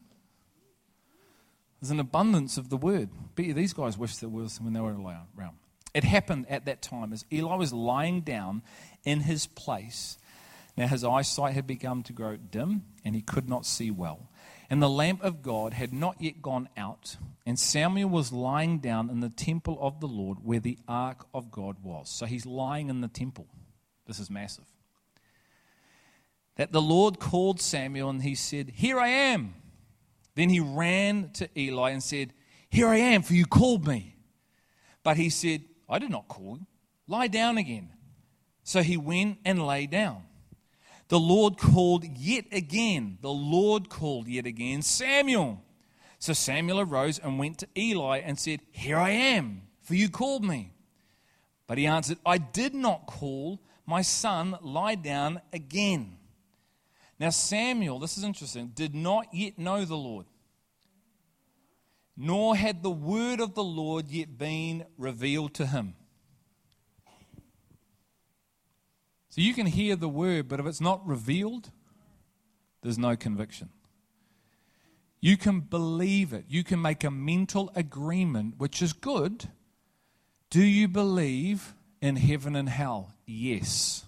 There's an abundance of the word. Bet these guys wished there was when they were around. It happened at that time as Eli was lying down in his place. Now his eyesight had begun to grow dim, and he could not see well. And the lamp of God had not yet gone out, and Samuel was lying down in the temple of the Lord where the ark of God was. So he's lying in the temple. This is massive. That the Lord called Samuel, and he said, Here I am. Then he ran to Eli and said, Here I am, for you called me. But he said, I did not call you. Lie down again. So he went and lay down. The Lord called yet again. The Lord called yet again Samuel. So Samuel arose and went to Eli and said, Here I am, for you called me. But he answered, I did not call my son, lie down again. Now, Samuel, this is interesting, did not yet know the Lord, nor had the word of the Lord yet been revealed to him. So you can hear the word, but if it's not revealed, there's no conviction. You can believe it. You can make a mental agreement, which is good. Do you believe in heaven and hell? Yes.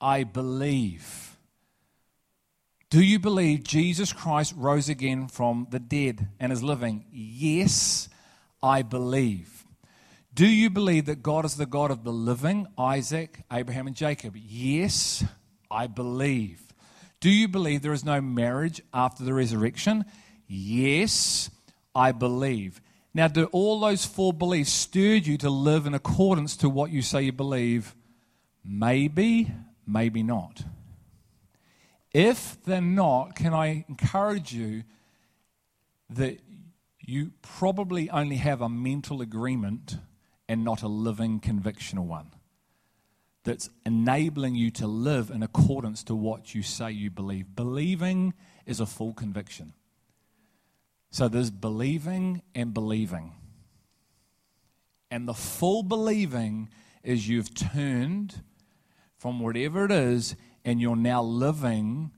I believe. Do you believe Jesus Christ rose again from the dead and is living? Yes, I believe. Do you believe that God is the God of the living, Isaac, Abraham, and Jacob? Yes, I believe. Do you believe there is no marriage after the resurrection? Yes, I believe. Now, do all those four beliefs stir you to live in accordance to what you say you believe? Maybe, maybe not. If they're not, can I encourage you that you probably only have a mental agreement and not a living convictional one that's enabling you to live in accordance to what you say you believe. Believing is a full conviction. So there's believing and believing. And the full believing is you've turned from whatever it is and you're now living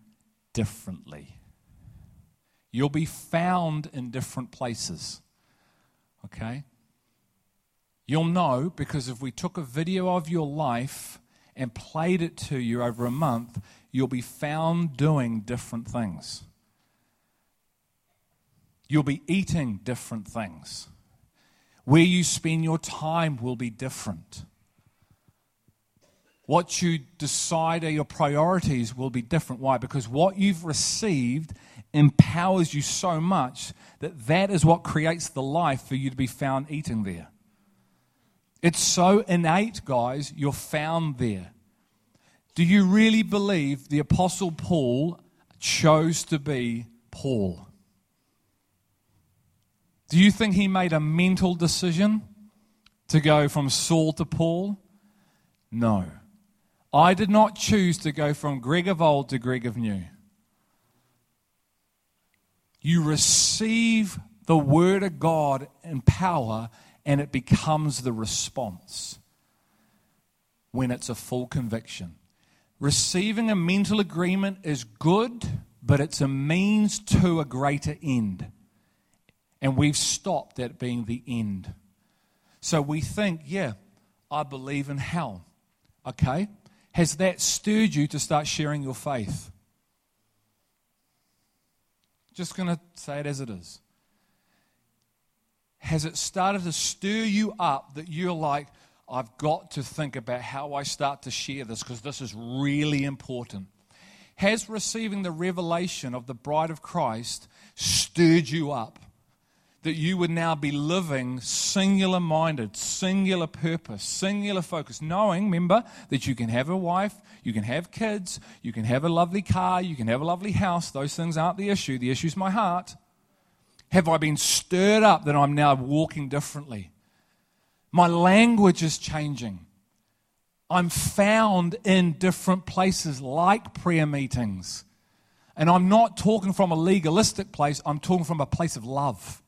differently. You'll be found in different places. Okay? You'll know because if we took a video of your life and played it to you over a month, you'll be found doing different things. You'll be eating different things. Where you spend your time will be different. What you decide are your priorities will be different. Why? Because what you've received empowers you so much that that is what creates the life for you to be found eating there. It's so innate, guys, you're found there. Do you really believe the Apostle Paul chose to be Paul? Do you think he made a mental decision to go from Saul to Paul? No. I did not choose to go from Greg of old to Greg of new. You receive the Word of God in power and it becomes the response when it's a full conviction. Receiving a mental agreement is good, but it's a means to a greater end. And we've stopped at being the end. So we think, yeah, I believe in hell. Okay? Has that stirred you to start sharing your faith? Just going to say it as it is has it started to stir you up that you're like, I've got to think about how I start to share this because this is really important? Has receiving the revelation of the bride of Christ stirred you up? That you would now be living singular minded, singular purpose, singular focus, knowing, remember, that you can have a wife, you can have kids, you can have a lovely car, you can have a lovely house. Those things aren't the issue. The issue is my heart. Have I been stirred up that I'm now walking differently? My language is changing. I'm found in different places like prayer meetings. And I'm not talking from a legalistic place, I'm talking from a place of love.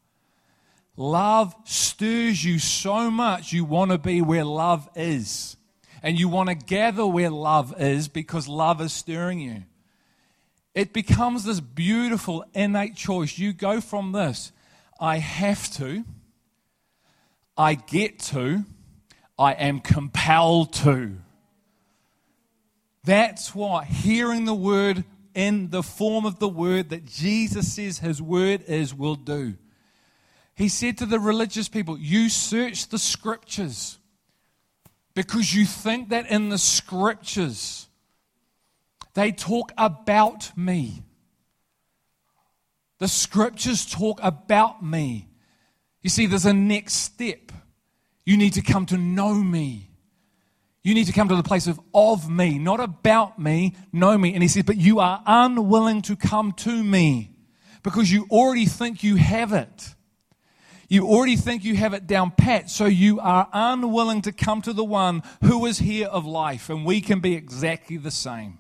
Love stirs you so much, you want to be where love is. And you want to gather where love is because love is stirring you. It becomes this beautiful innate choice. You go from this I have to, I get to, I am compelled to. That's why hearing the word in the form of the word that Jesus says his word is will do. He said to the religious people, You search the scriptures because you think that in the scriptures they talk about me. The scriptures talk about me. You see, there's a next step. You need to come to know me. You need to come to the place of of me, not about me, know me. And he says, but you are unwilling to come to me because you already think you have it. You already think you have it down pat, so you are unwilling to come to the one who is here of life, and we can be exactly the same.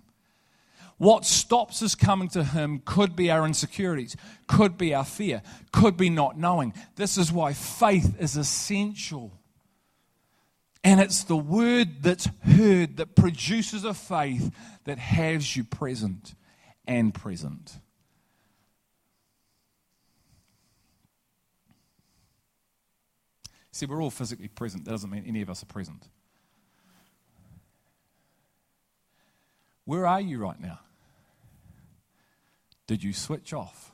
What stops us coming to Him could be our insecurities, could be our fear, could be not knowing. This is why faith is essential. And it's the word that's heard that produces a faith that has you present and present. See, we're all physically present. That doesn't mean any of us are present. Where are you right now? Did you switch off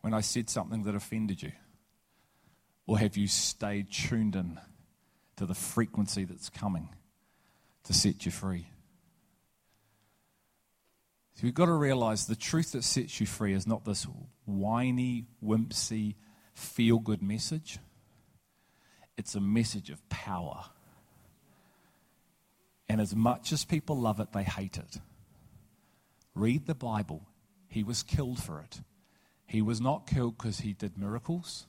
when I said something that offended you? Or have you stayed tuned in to the frequency that's coming to set you free? So you've got to realize the truth that sets you free is not this whiny, wimpsy, feel good message. It's a message of power. And as much as people love it, they hate it. Read the Bible he was killed for it. He was not killed because he did miracles.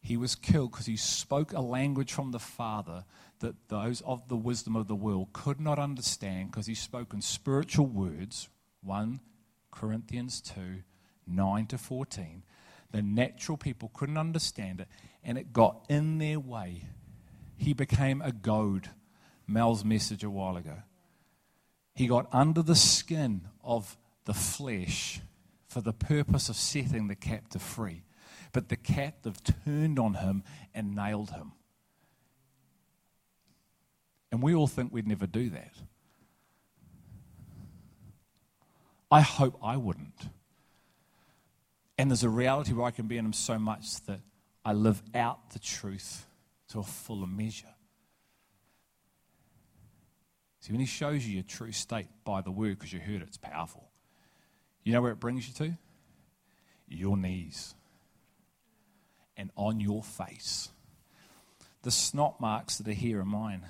He was killed because he spoke a language from the Father that those of the wisdom of the world could not understand because he spoke in spiritual words. 1 Corinthians 2 9 to 14. The natural people couldn't understand it, and it got in their way. He became a goad. Mel's message a while ago. He got under the skin of the flesh for the purpose of setting the captive free. But the captive turned on him and nailed him. And we all think we'd never do that. I hope I wouldn't. And there's a reality where I can be in him so much that I live out the truth to a fuller measure. See, when he shows you your true state by the word because you heard it, it's powerful. You know where it brings you to? Your knees and on your face. The snot marks that are here are mine.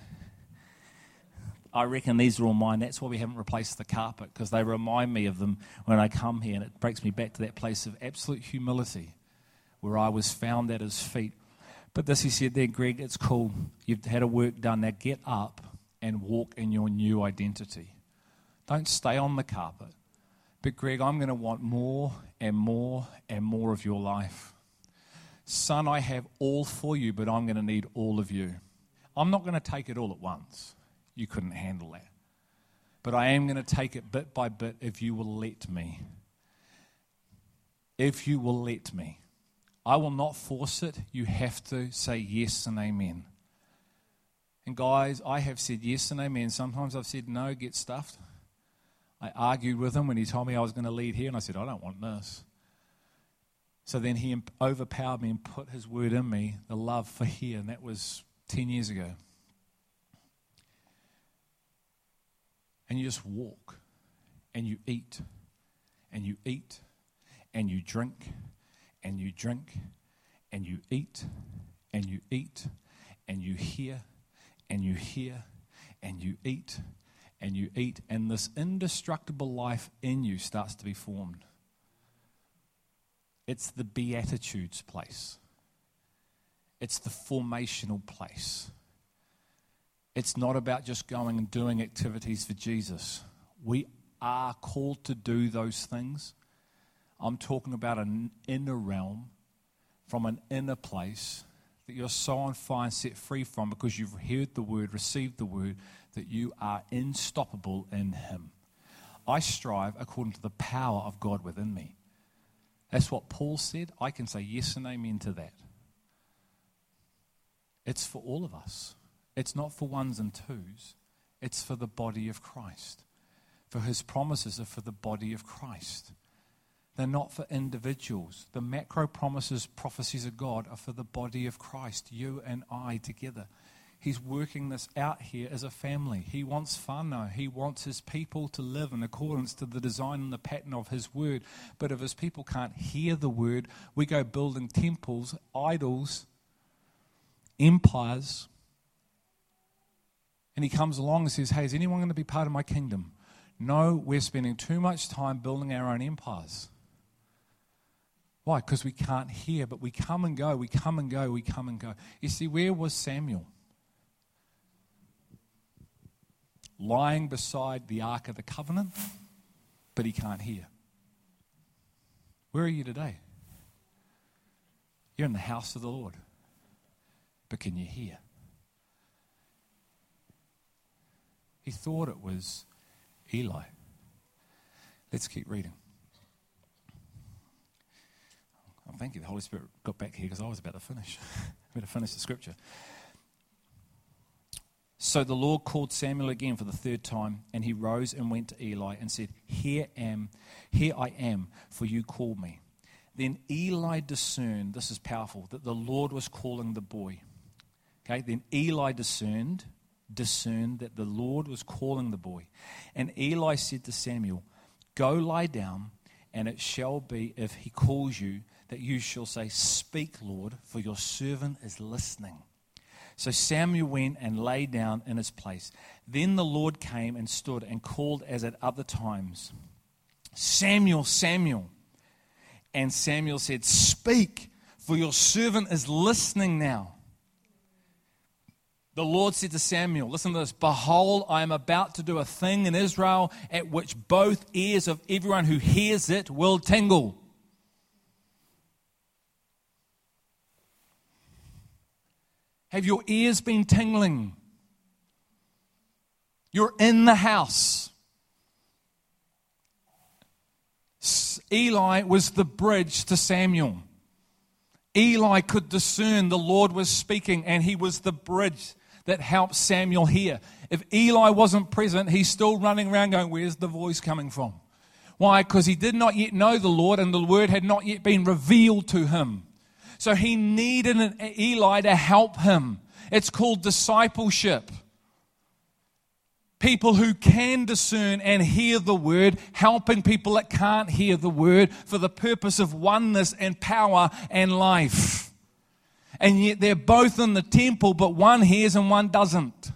I reckon these are all mine. That's why we haven't replaced the carpet because they remind me of them when I come here, and it breaks me back to that place of absolute humility where I was found at his feet. But this he said there, Greg, it's cool. You've had a work done. Now get up and walk in your new identity. Don't stay on the carpet. But, Greg, I'm going to want more and more and more of your life. Son, I have all for you, but I'm going to need all of you. I'm not going to take it all at once. You couldn't handle that. But I am going to take it bit by bit if you will let me. If you will let me. I will not force it. You have to say yes and amen. And guys, I have said yes and amen. Sometimes I've said no, get stuffed. I argued with him when he told me I was going to lead here, and I said, I don't want this. So then he overpowered me and put his word in me, the love for here, and that was 10 years ago. And you just walk and you eat and you eat and you drink and you drink and you eat and you eat and you hear and you hear and you eat and you eat, and this indestructible life in you starts to be formed. It's the Beatitudes place, it's the formational place. It's not about just going and doing activities for Jesus. We are called to do those things. I'm talking about an inner realm from an inner place that you're so on fire and set free from because you've heard the word, received the word, that you are unstoppable in Him. I strive according to the power of God within me. That's what Paul said. I can say yes and amen to that. It's for all of us. It's not for ones and twos, it's for the body of Christ. For his promises are for the body of Christ. They're not for individuals. The macro promises, prophecies of God are for the body of Christ, you and I together. He's working this out here as a family. He wants whānau. He wants his people to live in accordance to the design and the pattern of his word. But if his people can't hear the word, we go building temples, idols, empires. And he comes along and says, Hey, is anyone going to be part of my kingdom? No, we're spending too much time building our own empires. Why? Because we can't hear, but we come and go, we come and go, we come and go. You see, where was Samuel? lying beside the Ark of the Covenant, but he can't hear. Where are you today? You're in the house of the Lord, but can you hear? He thought it was Eli. Let's keep reading. Oh, thank you. The Holy Spirit got back here because I was about to finish. I'm to finish the scripture. So the Lord called Samuel again for the third time, and he rose and went to Eli and said, Here am, here I am, for you called me. Then Eli discerned, this is powerful, that the Lord was calling the boy. Okay, then Eli discerned, discerned that the Lord was calling the boy. And Eli said to Samuel, Go lie down, and it shall be if he calls you that you shall say, Speak, Lord, for your servant is listening. So Samuel went and lay down in his place. Then the Lord came and stood and called as at other times Samuel, Samuel. And Samuel said, Speak, for your servant is listening now. The Lord said to Samuel, Listen to this Behold, I am about to do a thing in Israel at which both ears of everyone who hears it will tingle. Have your ears been tingling? You're in the house. Eli was the bridge to Samuel. Eli could discern the Lord was speaking, and he was the bridge that helps Samuel hear. If Eli wasn't present, he's still running around going, Where's the voice coming from? Why? Because he did not yet know the Lord, and the word had not yet been revealed to him. So he needed an Eli to help him. It's called discipleship. People who can discern and hear the word, helping people that can't hear the word for the purpose of oneness and power and life. And yet they're both in the temple, but one hears and one doesn't.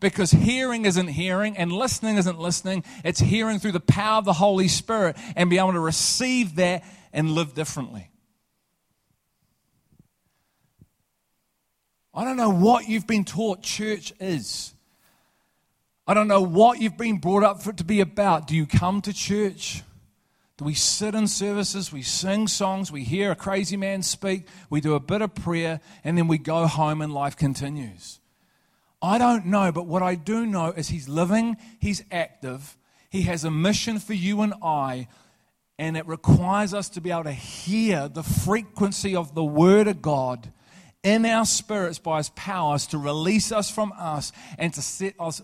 Because hearing isn't hearing and listening isn't listening. It's hearing through the power of the Holy Spirit and be able to receive that and live differently. I don't know what you've been taught church is. I don't know what you've been brought up for it to be about. Do you come to church? We sit in services? We sing songs. We hear a crazy man speak. We do a bit of prayer. And then we go home and life continues. I don't know, but what I do know is he's living, he's active, he has a mission for you and I, and it requires us to be able to hear the frequency of the Word of God in our spirits by his powers to release us from us and to set us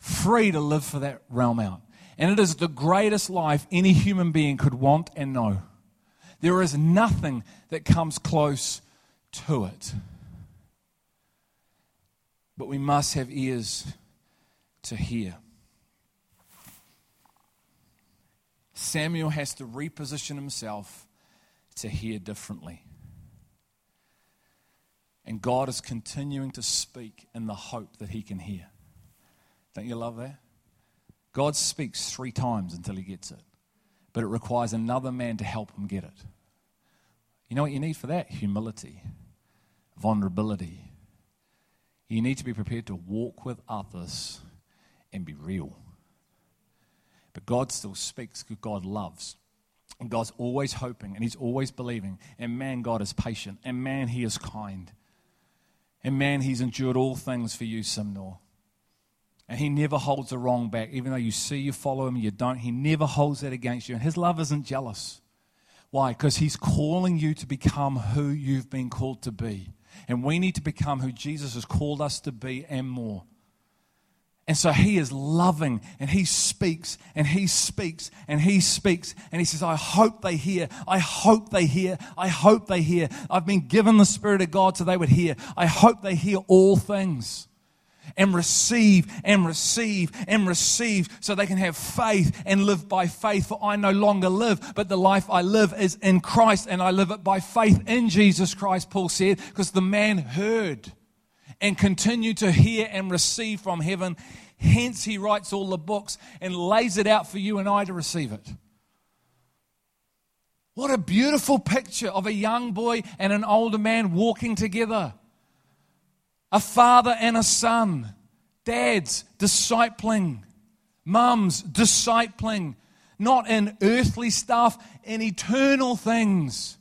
free to live for that realm out. And it is the greatest life any human being could want and know. There is nothing that comes close to it. But we must have ears to hear. Samuel has to reposition himself to hear differently. And God is continuing to speak in the hope that he can hear. Don't you love that? God speaks three times until he gets it, but it requires another man to help him get it. You know what you need for that? Humility, vulnerability. You need to be prepared to walk with others and be real. But God still speaks because God loves. And God's always hoping and He's always believing. And man, God is patient. And man, He is kind. And man, He's endured all things for you, Simnor. And He never holds the wrong back. Even though you see you follow Him, and you don't, He never holds that against you. And His love isn't jealous. Why? Because He's calling you to become who you've been called to be. And we need to become who Jesus has called us to be and more. And so he is loving and he speaks and he speaks and he speaks and he says, I hope they hear. I hope they hear. I hope they hear. I've been given the Spirit of God so they would hear. I hope they hear all things and receive and receive and receive so they can have faith and live by faith. For I no longer live, but the life I live is in Christ and I live it by faith in Jesus Christ, Paul said, because the man heard and continued to hear and receive from heaven. Hence, he writes all the books and lays it out for you and I to receive it. What a beautiful picture of a young boy and an older man walking together. A father and a son. Dads discipling. Mums discipling. Not in earthly stuff, in eternal things.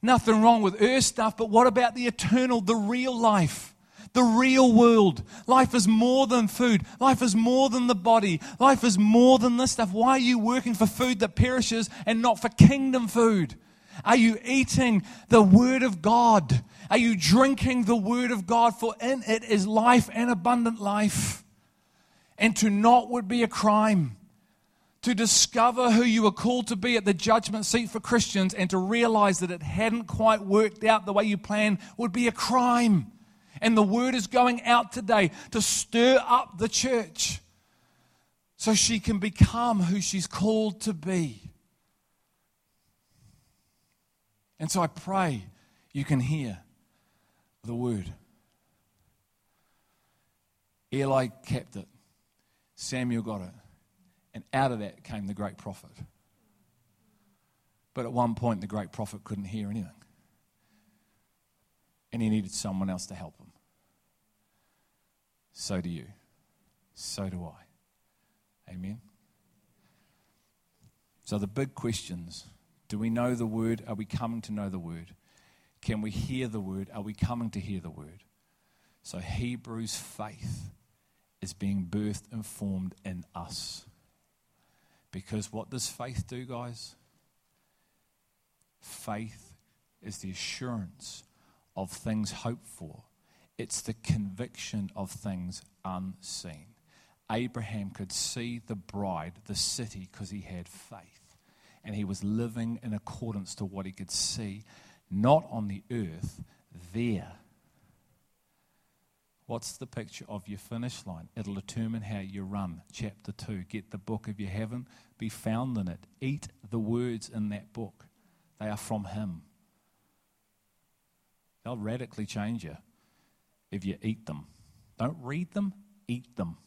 Nothing wrong with earth stuff, but what about the eternal, the real life? the real world. Life is more than food. Life is more than the body. Life is more than this stuff. Why are you working for food that perishes and not for kingdom food? Are you eating the Word of God? Are you drinking the Word of God? For in it is life and abundant life. And to not would be a crime. To discover who you were called to be at the judgment seat for Christians and to realize that it hadn't quite worked out the way you planned would be a crime. And the word is going out today to stir up the church so she can become who she's called to be. And so I pray you can hear the word. Eli kept it, Samuel got it, and out of that came the great prophet. But at one point, the great prophet couldn't hear anything and he needed someone else to help him. So do you. So do I. Amen. So, the big questions do we know the word? Are we coming to know the word? Can we hear the word? Are we coming to hear the word? So, Hebrews faith is being birthed and formed in us. Because what does faith do, guys? Faith is the assurance of things hoped for, it's the conviction of things unseen. Abraham could see the bride, the city, because he had faith. And he was living in accordance to what he could see, not on the earth, there. What's the picture of your finish line? It'll determine how you run. Chapter 2. Get the book of your heaven, be found in it. Eat the words in that book. They are from him. They'll radically change you if you eat them. Don't read them, eat them.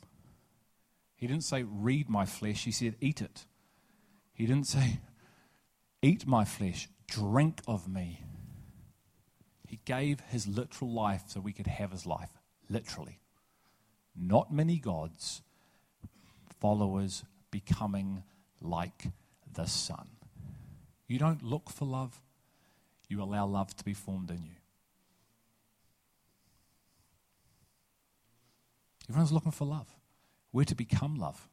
He didn't say, read my flesh. He said, eat it. He didn't say, eat my flesh, drink of me. He gave his literal life so we could have his life, literally. Not many gods, followers becoming like the Son. You don't look for love, you allow love to be formed in you. Everyone's looking for love. We're to become love.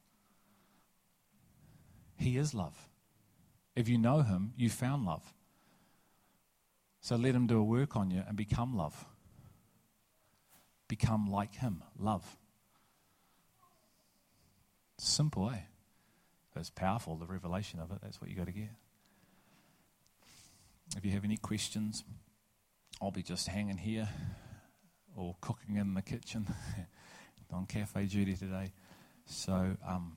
He is love. If you know Him, you found love. So let Him do a work on you and become love. Become like Him. Love. Simple, eh? It's powerful, the revelation of it. That's what you got to get. If you have any questions, I'll be just hanging here or cooking in the kitchen. on cafe duty today. So um,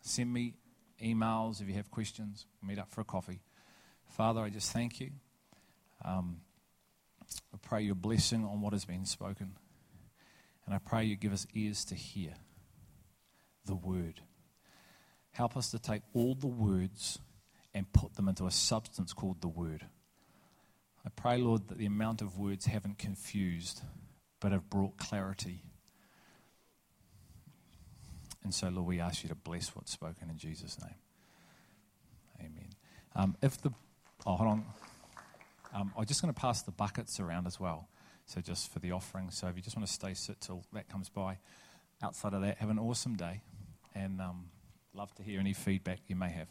send me emails if you have questions. Meet up for a coffee. Father, I just thank you. Um, I pray your blessing on what has been spoken. And I pray you give us ears to hear the word. Help us to take all the words and put them into a substance called the word. I pray, Lord, that the amount of words haven't confused, but have brought clarity. And so, Lord, we ask you to bless what's spoken in Jesus' name. Amen. Um, if the, oh, hold on. Um, I'm just going to pass the buckets around as well. So, just for the offering. So, if you just want to stay sit till that comes by, outside of that, have an awesome day. And um, love to hear any feedback you may have.